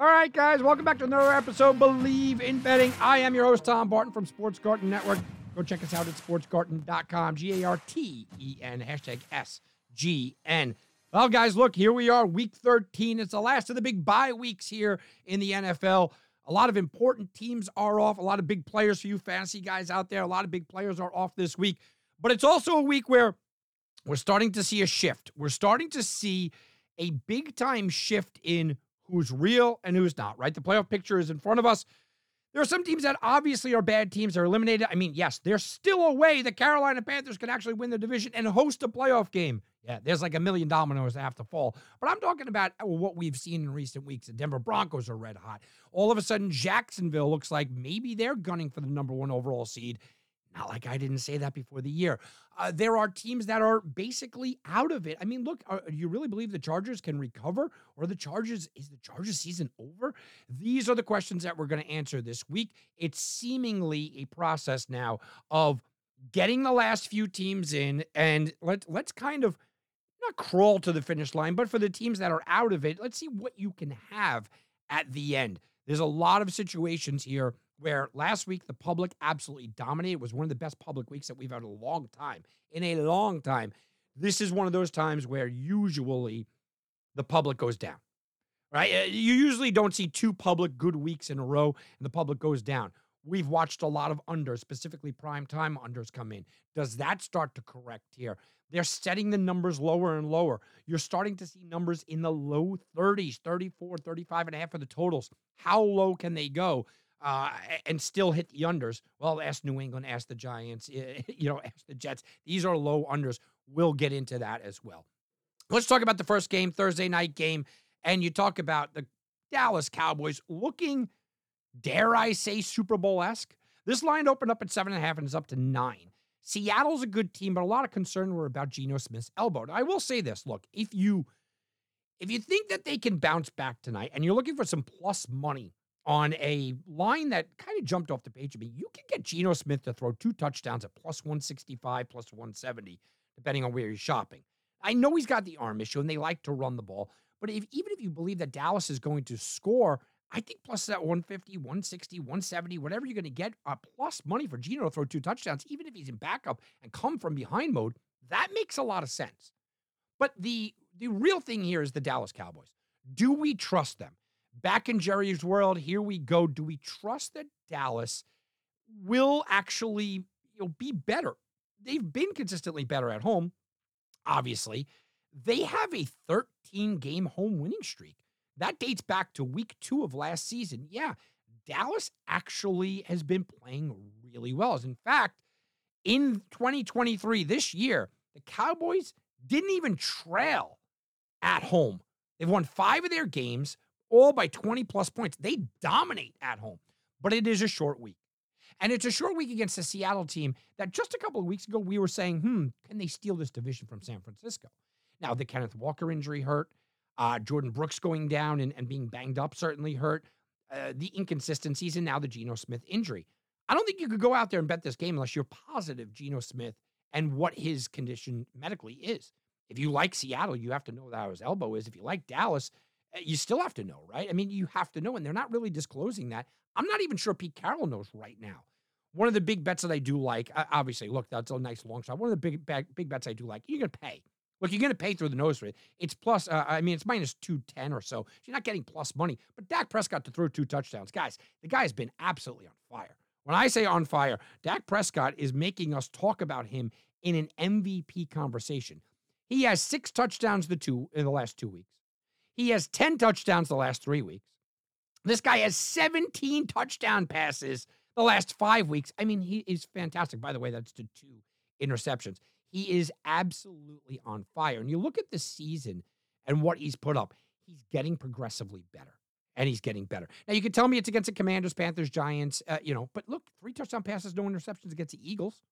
All right, guys, welcome back to another episode Bleav in Betting. I am your host, Tom Barton from Sports Garten Network. Go check us out at sportsgarten.com, G A R T E N, hashtag S G N. Well, guys, look, here we are, week 13. It's the last of the big bye weeks here in the NFL. A lot of important teams are off, a lot of big players for you fantasy guys out there. A lot of big players are off this week. But it's also a week where we're starting to see a shift. We're starting to see a big time shift in who's real and who's not, right? The playoff picture is in front of us. There are some teams that obviously are bad teams are eliminated. I mean, yes, there's still a way the Carolina Panthers can actually win the division and host a playoff game. Yeah, there's like a million dominoes that have to fall. But I'm talking about uh, what we've seen in recent weeks. The Denver Broncos are red hot. All of a sudden, Jacksonville looks like maybe they're gunning for the number one overall seed. Not like I didn't say that before the year. Uh, there are teams that are basically out of it. I mean, look, are, do you really believe the Chargers can recover, or the Chargers is the Chargers season over? These are the questions that we're going to answer this week. It's seemingly a process now of getting the last few teams in, and let let's kind of not crawl to the finish line, but for the teams that are out of it, let's see what you can have at the end. There's a lot of situations here where last week the public absolutely dominated. It was one of the best public weeks that we've had in a long time. In a long time. This is one of those times where usually the public goes down, right? Uh, you usually don't see two public good weeks in a row and the public goes down. We've watched a lot of unders, specifically prime time unders come in. Does that start to correct here? They're setting the numbers lower and lower. You're starting to see numbers in the low 30s, 34, 35 and a half for the totals. How low can they go? Uh, and still hit the unders. Well, ask New England, ask the Giants, you know, ask the Jets. These are low unders. We'll get into that as well. Let's talk about the first game, Thursday night game. And you talk about the Dallas Cowboys looking, dare I say, Super Bowl esque. This line opened up at seven and a half and is up to nine. Seattle's a good team, but a lot of concern were about Geno Smith's elbow. Now, I will say this: look, if you if you think that they can bounce back tonight, and you're looking for some plus money on a line that kind of jumped off the page of me. You can get Geno Smith to throw two touchdowns at plus 165, plus 170, depending on where you're shopping. I know he's got the arm issue and they like to run the ball, but if, even if you believe that Dallas is going to score, I think plus that 150, 160, 170, whatever you're going to get, uh, plus money for Geno to throw two touchdowns, even if he's in backup and come from behind mode, that makes a lot of sense. But the the real thing here is the Dallas Cowboys. Do we trust them? Back in Jerry's world, here we go. Do we trust that Dallas will actually you know, be better? They've been consistently better at home, obviously. They have a 13 game home winning streak. That dates back to week two of last season. Yeah, Dallas actually has been playing really well. As in fact, in 2023, this year, the Cowboys didn't even trail at home. They've won five of their games, all by 20 plus points. They dominate at home, but it is a short week. And it's a short week against a Seattle team that just a couple of weeks ago we were saying, hmm, can they steal this division from San Francisco? Now, the Kenneth Walker injury hurt. Uh, Jordyn Brooks going down and, and being banged up certainly hurt. Uh, the inconsistencies and now the Geno Smith injury. I don't think you could go out there and bet this game unless you're positive Geno Smith and what his condition medically is. If you like Seattle, you have to know how his elbow is. If you like Dallas, you still have to know, right? I mean, you have to know, and they're not really disclosing that. I'm not even sure Pete Carroll knows right now. One of the big bets that I do like, obviously, look, that's a nice long shot. One of the big big bets I do like, you're going to pay. Look, you're going to pay through the nose for it. It's plus, uh, I mean, it's minus 210 or so. so. You're not getting plus money. But Dak Prescott to throw two touchdowns. Guys, the guy has been absolutely on fire. When I say on fire, Dak Prescott is making us talk about him in an MVP conversation. He has six touchdowns the two in the last two weeks. He has 10 touchdowns the last three weeks. This guy has 17 touchdown passes the last five weeks. I mean, he is fantastic. By the way, that's to two interceptions. He is absolutely on fire. And you look at the season and what he's put up, he's getting progressively better. and he's getting better. Now you can tell me it's against the Commanders, Panthers, Giants, uh, you know, but look, three touchdown passes, no interceptions against the Eagles,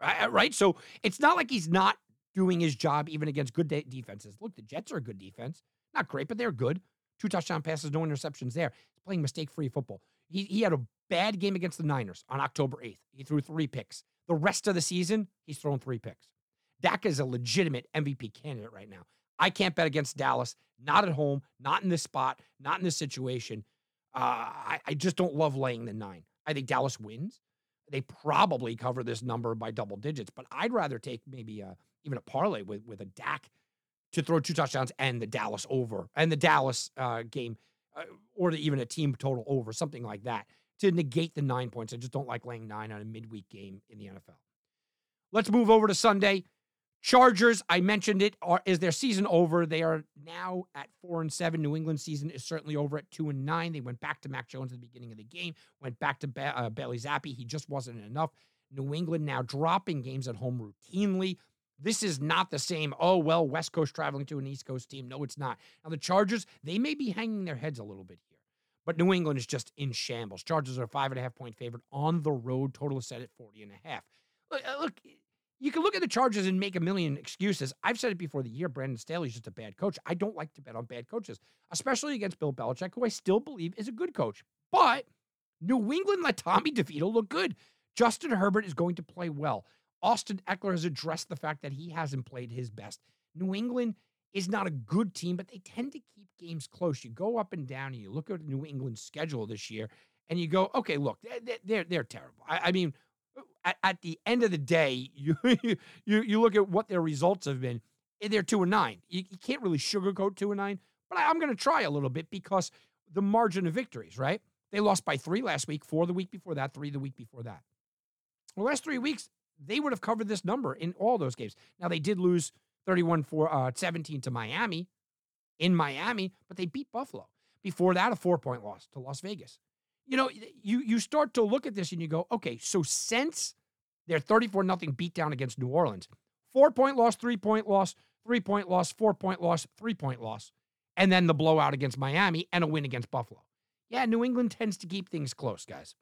right? right? So it's not like he's not doing his job even against good de- defenses. Look, the Jets are a good defense, not great, but they're good. Two touchdown passes, no interceptions there. He's playing mistake-free football. He he had a bad game against the Niners on October 8th. He threw three picks. The rest of the season, he's thrown three picks. Dak is a legitimate MVP candidate right now. I can't bet against Dallas, not at home, not in this spot, not in this situation. Uh, I, I just don't love laying the nine. I think Dallas wins. They probably cover this number by double digits, but I'd rather take maybe a, even a parlay with, with a Dak to throw two touchdowns and the Dallas over and the Dallas uh, game, uh, or even a team total over, something like that to negate the nine points. I just don't like laying nine on a midweek game in the NFL. Let's move over to Sunday. Chargers, I mentioned it, are, is their season over? They are now at four and seven. New England season is certainly over at two and nine. They went back to Mac Jones at the beginning of the game, went back to ba- uh, Bailey Zappe. He just wasn't enough. New England now dropping games at home routinely. This is not the same, oh, well, West Coast traveling to an East Coast team. No, it's not. Now, the Chargers, they may be hanging their heads a little bit here, but New England is just in shambles. Chargers are five and a half point favorite on the road. Total is set at 40 and a half. Look, uh, look you can look at the Chargers and make a million excuses. I've said it before the year. Brandon Staley's just a bad coach. I don't like to bet on bad coaches, especially against Bill Belichick, who I still believe is a good coach. But New England let Tommy DeVito look good. Justin Herbert is going to play well. Austin Ekeler has addressed the fact that he hasn't played his best. New England is not a good team, but they tend to keep games close. You go up and down, and you look at New England's schedule this year, and you go, okay, look, they're they're, they're terrible. I, I mean at, at the end of the day, you, you you look at what their results have been. Eh, they're two and nine. You, you can't really sugarcoat two and nine, but I, I'm going to try a little bit because the margin of victories, right? They lost by three last week, four the week before that, three the week before that. The last three weeks, they would have covered this number in all those games. Now they did lose 31 for uh, 17 to Miami in Miami, but they beat Buffalo. Before that, a four point loss to Las Vegas you know, you you start to look at this and you go, okay, so since their 34 nothing beatdown against New Orleans, four point loss, three point loss, three point loss, four point loss, three point loss, and then the blowout against Miami and a win against Buffalo. Yeah, New England tends to keep things close, guys.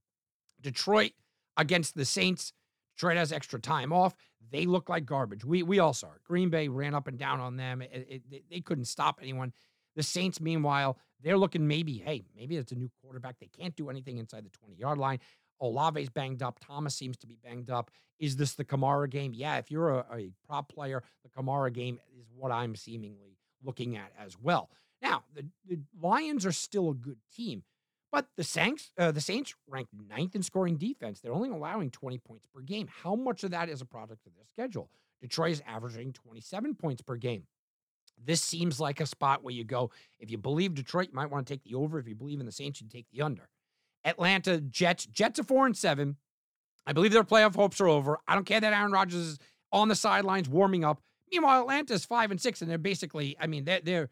Detroit against the Saints. Detroit has extra time off. They look like garbage. We we all saw it. Green Bay ran up and down on them. It, it, they couldn't stop anyone. The Saints, meanwhile, they're looking maybe, hey, maybe it's a new quarterback. They can't do anything inside the 20 yard line. Olave's banged up. Thomas seems to be banged up. Is this the Kamara game? Yeah, if you're a, a prop player, the Kamara game is what I'm seemingly looking at as well. Now, the, the Lions are still a good team, but the Saints, uh, the Saints ranked ninth in scoring defense. They're only allowing 20 points per game. How much of that is a product of their schedule? Detroit is averaging 27 points per game. This seems like a spot where you go, if you believe Detroit, you might want to take the over. If you believe in the Saints, you take the under. Atlanta Jets, Jets are four and seven. I believe their playoff hopes are over. I don't care that Aaron Rodgers is on the sidelines warming up. Meanwhile, Atlanta's five and six, and they're basically, I mean, they're, they're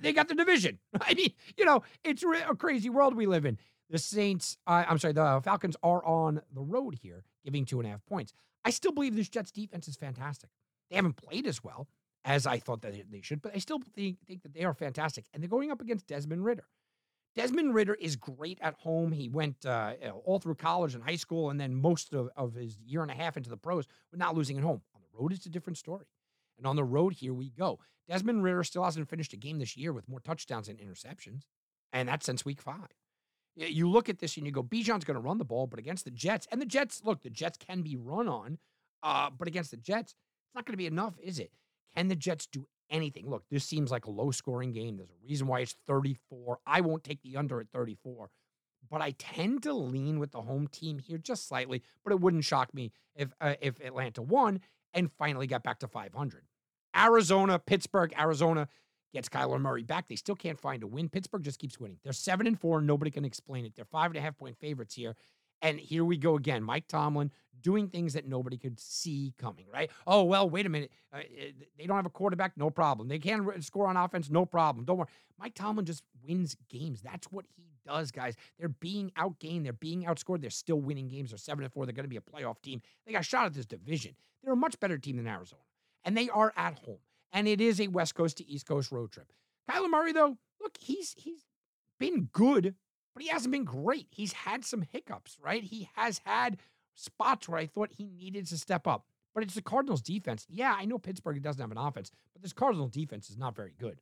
they got the division. I mean, you know, it's a crazy world we live in. The Saints, uh, I'm sorry, the Falcons are on the road here, giving two and a half points. I still believe this Jets defense is fantastic. They haven't played as well as I thought that they should, but I still think, think that they are fantastic. And they're going up against Desmond Ridder. Desmond Ridder is great at home. He went uh, all through college and high school, and then most of, of his year and a half into the pros, but not losing at home. On the road, it's a different story. And on the road, here we go. Desmond Ridder still hasn't finished a game this year with more touchdowns and interceptions, and that's since week five. You look at this and you go, Bijan's going to run the ball, but against the Jets, and the Jets, look, the Jets can be run on, uh, but against the Jets, it's not going to be enough, is it? Can the Jets do anything? Look, this seems like a low scoring game. There's a reason why it's 34. I won't take the under at 34, but I tend to lean with the home team here just slightly. But it wouldn't shock me if uh, if Atlanta won and finally got back to 500. Arizona, Pittsburgh, Arizona gets Kyler Murray back. They still can't find a win. Pittsburgh just keeps winning. They're seven and four. Nobody can explain it. They're five and a half point favorites here. And here we go again. Mike Tomlin doing things that nobody could see coming, right? Oh, well, wait a minute. Uh, eh, they don't have a quarterback, no problem. They can score on offense, no problem. Don't worry. Mike Tomlin just wins games. That's what he does, guys. They're being outgained. They're being outscored. They're still winning games. They're 7 and 4. They're going to be a playoff team. They got shot at this division. They're a much better team than Arizona. And they are at home. And it is a West Coast to East Coast road trip. Kyler Murray, though, look, he's he's been good, but he hasn't been great. He's had some hiccups, right? He has had spots where I thought he needed to step up. But it's the Cardinals defense. Yeah, I know Pittsburgh doesn't have an offense, but this Cardinals defense is not very good.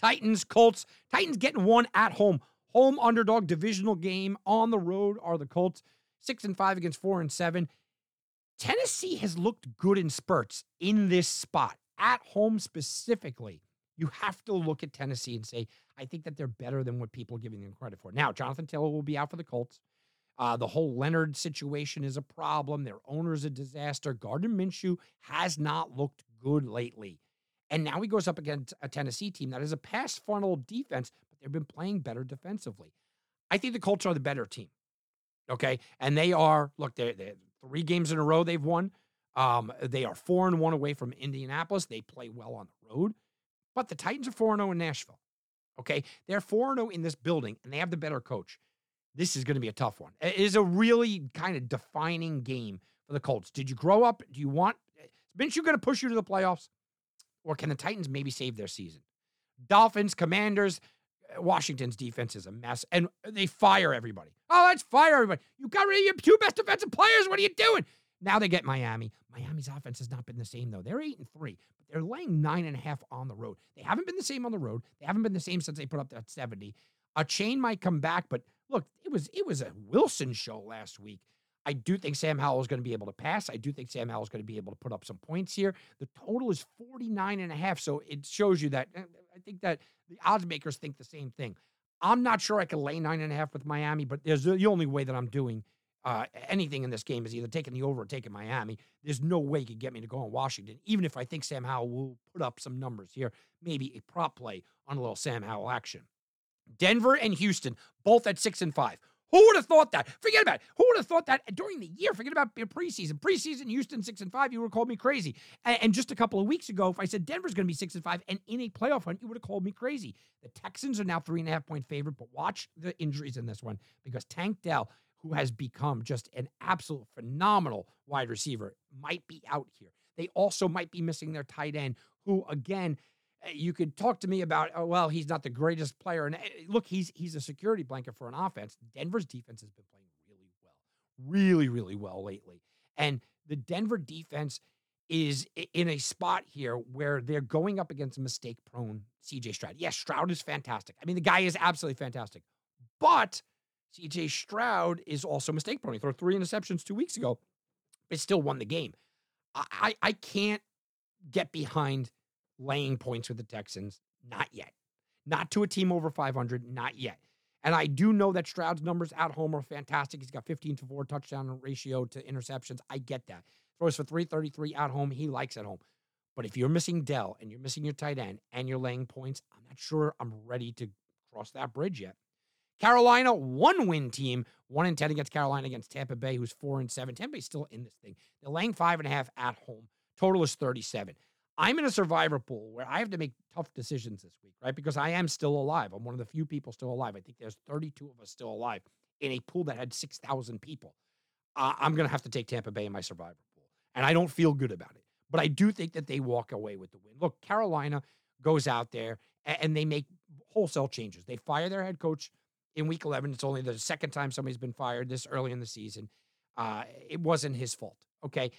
Titans, Colts. Titans getting one at home. Home underdog divisional game on the road are the Colts. Six and five against four and seven. Tennessee has looked good in spurts in this spot. At home specifically, you have to look at Tennessee and say, I think that they're better than what people are giving them credit for. Now, Jonathan Taylor will be out for the Colts. Uh, the whole Leonard situation is a problem. Their owner's a disaster. Gardner Minshew has not looked good lately. And now he goes up against a Tennessee team that is a pass funnel defense, but they've been playing better defensively. I think the Colts are the better team. Okay. And they are, look, they're, they're three games in a row they've won. Um, they are four and one away from Indianapolis. They play well on the road. But the Titans are 4 and 0 in Nashville. Okay. They're 4 and 0 in this building, and they have the better coach. This is going to be a tough one. It is a really kind of defining game for the Colts. Did you grow up? Do you want Is Minshew going to push you to the playoffs? Or can the Titans maybe save their season? Dolphins, Commanders, Washington's defense is a mess, and they fire everybody. Oh, let's fire everybody. You got rid of your two best defensive players. What are you doing? Now they get Miami. Miami's offense has not been the same, though. They're eight and three, but they're laying nine and a half on the road. They haven't been the same on the road. They haven't been the same since they put up that 70. Achane might come back, but look, it was it was a Wilson show last week. I do think Sam Howell is going to be able to pass. I do think Sam Howell is going to be able to put up some points here. The total is 49 and a half. So it shows you that eh, I think that the odds makers think the same thing. I'm not sure I can lay nine and a half with Miami, but there's the only way that I'm doing uh, anything in this game is either taking the over or taking Miami. There's no way you could get me to go on Washington, even if I think Sam Howell will put up some numbers here, maybe a prop play on a little Sam Howell action. Denver and Houston, both at six and five. Who would have thought that? Forget about it. Who would have thought that during the year? Forget about preseason. Preseason, Houston six and five. You would have called me crazy. And, just a couple of weeks ago, if I said Denver's going to be six and five and in a playoff hunt, you would have called me crazy. The Texans are now three and a half point favorite, but watch the injuries in this one because Tank Dell, who has become just an absolute phenomenal wide receiver, might be out here. They also might be missing their tight end, who again you could talk to me about, oh well, he's not the greatest player. And eh, look, he's he's a security blanket for an offense. Denver's defense has been playing really well, really, really well lately. And the Denver defense is in a spot here where they're going up against a mistake-prone CJ Stroud. Yes, Stroud is fantastic. I mean, the guy is absolutely fantastic. But CJ Stroud is also mistake-prone. He threw three interceptions two weeks ago, but still won the game. I, I, I can't get behind laying points with the Texans. Not yet. Not to a team over 500. Not yet. And I do know that Stroud's numbers at home are fantastic. He's got 15 to 4 touchdown ratio to interceptions. I get that. Throws for 333 at home. He likes at home. But if you're missing Dell and you're missing your tight end and you're laying points, I'm not sure I'm ready to cross that bridge yet. Carolina, one win team, one and 10 against Carolina against Tampa Bay, who's four and seven. Tampa Bay's still in this thing. They're laying five and a half at home. Total is 37. I'm in a survivor pool where I have to make tough decisions this week, right? Because I am still alive. I'm one of the few people still alive. I think there's 32 of us still alive in a pool that had 6,000 people. Uh, I'm going to have to take Tampa Bay in my survivor pool. And I don't feel good about it. But I do think that they walk away with the win. Look, Carolina goes out there and, and they make wholesale changes. They fire their head coach in week 11. It's only the second time somebody's been fired this early in the season. Uh, it wasn't his fault. Okay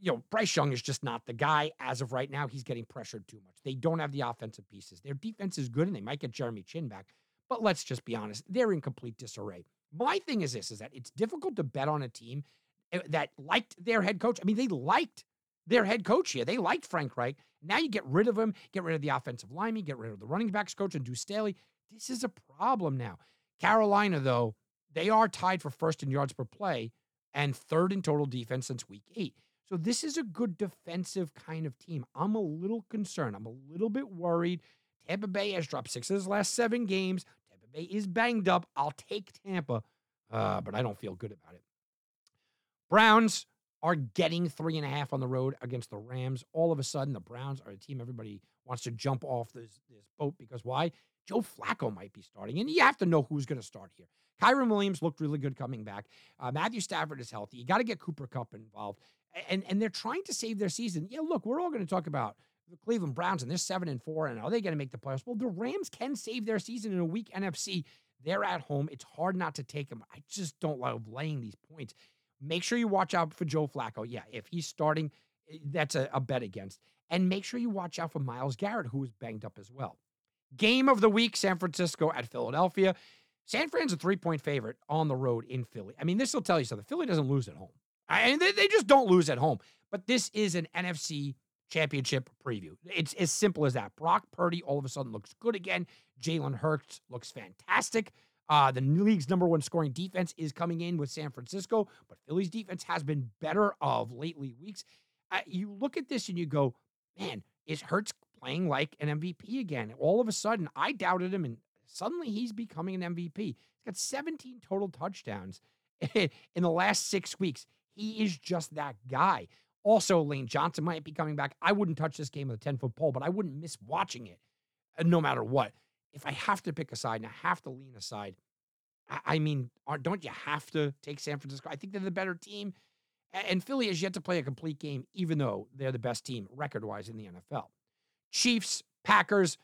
you know, Bryce Young is just not the guy as of right now. He's getting pressured too much. They don't have the offensive pieces. Their defense is good and they might get Jeremy Chinn back. But let's just be honest, they're in complete disarray. My thing is this is that it's difficult to bet on a team eh, that liked their head coach. I mean, they liked their head coach here. They liked Frank Reich. Now you get rid of him, get rid of the offensive lineman, get rid of the running backs coach and Deuce Staley. This is a problem now. Carolina, though, they are tied for first in yards per play and third in total defense since week eight. So this is a good defensive kind of team. I'm a little concerned. I'm a little bit worried. Tampa Bay has dropped six of his last seven games. Tampa Bay is banged up. I'll take Tampa, uh, but I don't feel good about it. Browns are getting three and a half on the road against the Rams. All of a sudden, the Browns are a team everybody wants to jump off this, this boat because why? Joe Flacco might be starting, and you have to know who's going to start here. Kyren Williams looked really good coming back. Uh, Matthew Stafford is healthy. You got to get Cooper Kupp involved, and and they're trying to save their season. Yeah, look, we're all going to talk about the Cleveland Browns and they're seven and four, and are they going to make the playoffs? Well, the Rams can save their season in a weak NFC. They're at home. It's hard not to take them. I just don't love laying these points. Make sure you watch out for Joe Flacco. Yeah, if he's starting, eh, that's a, a bet against. And make sure you watch out for Myles Garrett, who is banged up as well. Game of the week San Francisco at Philadelphia. San Fran's a three point favorite on the road in Philly. I mean, this will tell you something. Philly doesn't lose at home. I mean, they, they just don't lose at home. But this is an NFC championship preview. It's as simple as that. Brock Purdy all of a sudden looks good again. Jalen Hurts looks fantastic. Uh, the league's number one scoring defense is coming in with San Francisco, but Philly's defense has been better of lately weeks. Uh, you look at this and you go, man, is Hurts playing like an MVP again? All of a sudden, I doubted him, and suddenly he's becoming an MVP. He's got 17 total touchdowns in the last six weeks. He is just that guy. Also, Lane Johnson might be coming back. I wouldn't touch this game with a 10 foot pole, but I wouldn't miss watching it uh, no matter what. If I have to pick a side and I have to lean aside, I mean, don't you have to take San Francisco? I think they're the better team. And Philly has yet to play a complete game, even though they're the best team record wise in the NFL. Chiefs, Packers.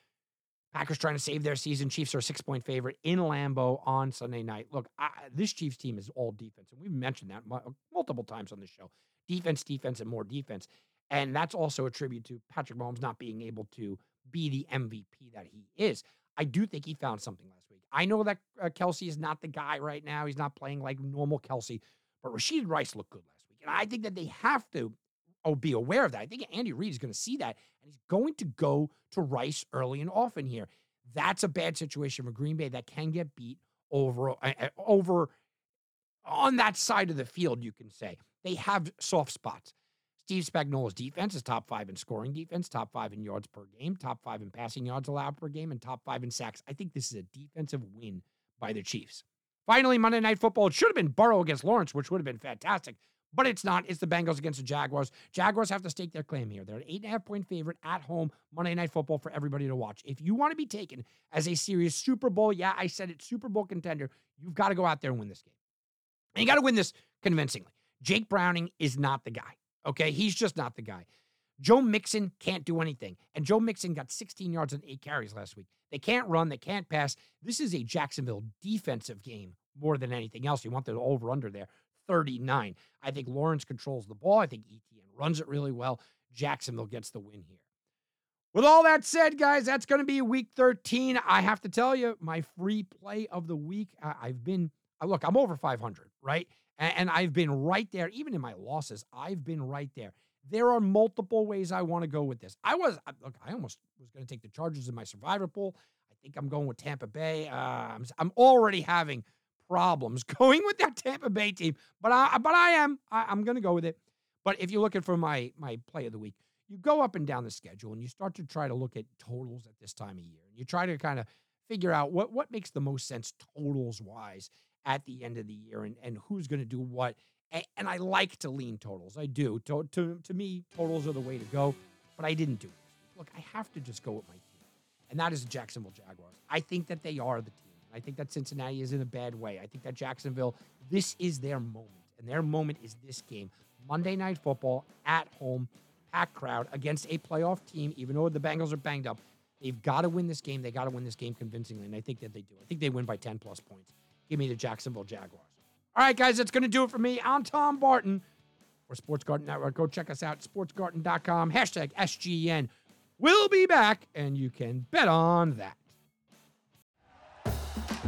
Packers trying to save their season. Chiefs are a six point favorite in Lambeau on Sunday night. Look, I, this Chiefs team is all defense. And we've mentioned that multiple times on the show defense, defense, and more defense. And that's also a tribute to Patrick Mahomes not being able to be the MVP that he is. I do think he found something last week. I know that uh, Kelce is not the guy right now. He's not playing like normal Kelce, but Rashee Rice looked good last week. And I think that they have to oh, be aware of that. I think Andy Reid is going to see that, and he's going to go to Rice early and often here. That's a bad situation for Green Bay that can get beat over uh, uh over on that side of the field, you can say. They have soft spots. Steve Spagnuolo's defense is top five in scoring defense, top five in yards per game, top five in passing yards allowed per game, and top five in sacks. I think this is a defensive win by the Chiefs. Finally, Monday Night Football. It should have been Burrow against Lawrence, which would have been fantastic, but it's not. It's the Bengals against the Jaguars. Jaguars have to stake their claim here. They're an eight and a half point favorite at home, Monday Night Football for everybody to watch. If you want to be taken as a serious Super Bowl, yeah, I said it, Super Bowl contender, you've got to go out there and win this game. And you got to win this convincingly. Jake Browning is not the guy. Okay. He's just not the guy. Joe Mixon can't do anything. And Joe Mixon got 16 yards and eight carries last week. They can't run, they can't pass. This is a Jacksonville defensive game more than anything else. You want the over under there 39. I think Lawrence controls the ball. I think Etienne runs it really well. Jacksonville gets the win here. With all that said, guys, that's going to be week 13. I have to tell you, my free play of the week, I've been, look, I'm over 500, right? And, I've been right there, even in my losses, I've been right there. There are multiple ways I want to go with this. I was, look, I almost was going to take the Chargers in my survivor pool. I think I'm going with Tampa Bay. Uh, I'm, I'm already having problems going with that Tampa Bay team, but I, but I am, I, I'm going to go with it. But if you're looking for my my play of the week, you go up and down the schedule and you start to try to look at totals at this time of year. And you try to kind of figure out what what makes the most sense totals wise at the end of the year and, and who's going to do what. And, and, I like to lean totals. I do. To, to, to me, totals are the way to go, but I didn't do it. Look, I have to just go with my team, and that is the Jacksonville Jaguars. I think that they are the team. I think that Cincinnati is in a bad way. I think that Jacksonville, this is their moment, and their moment is this game. Monday Night Football at home, packed crowd against a playoff team, even though the Bengals are banged up. They've got to win this game. They got to win this game convincingly, and I think that they do. I think they win by 10 plus points. Give me the Jacksonville Jaguars. All right, guys, that's going to do it for me. I'm Tom Barton for Sports Garten Network. Go check us out, sportsgarten.com, hashtag SGN. We'll be back, and you can bet on that.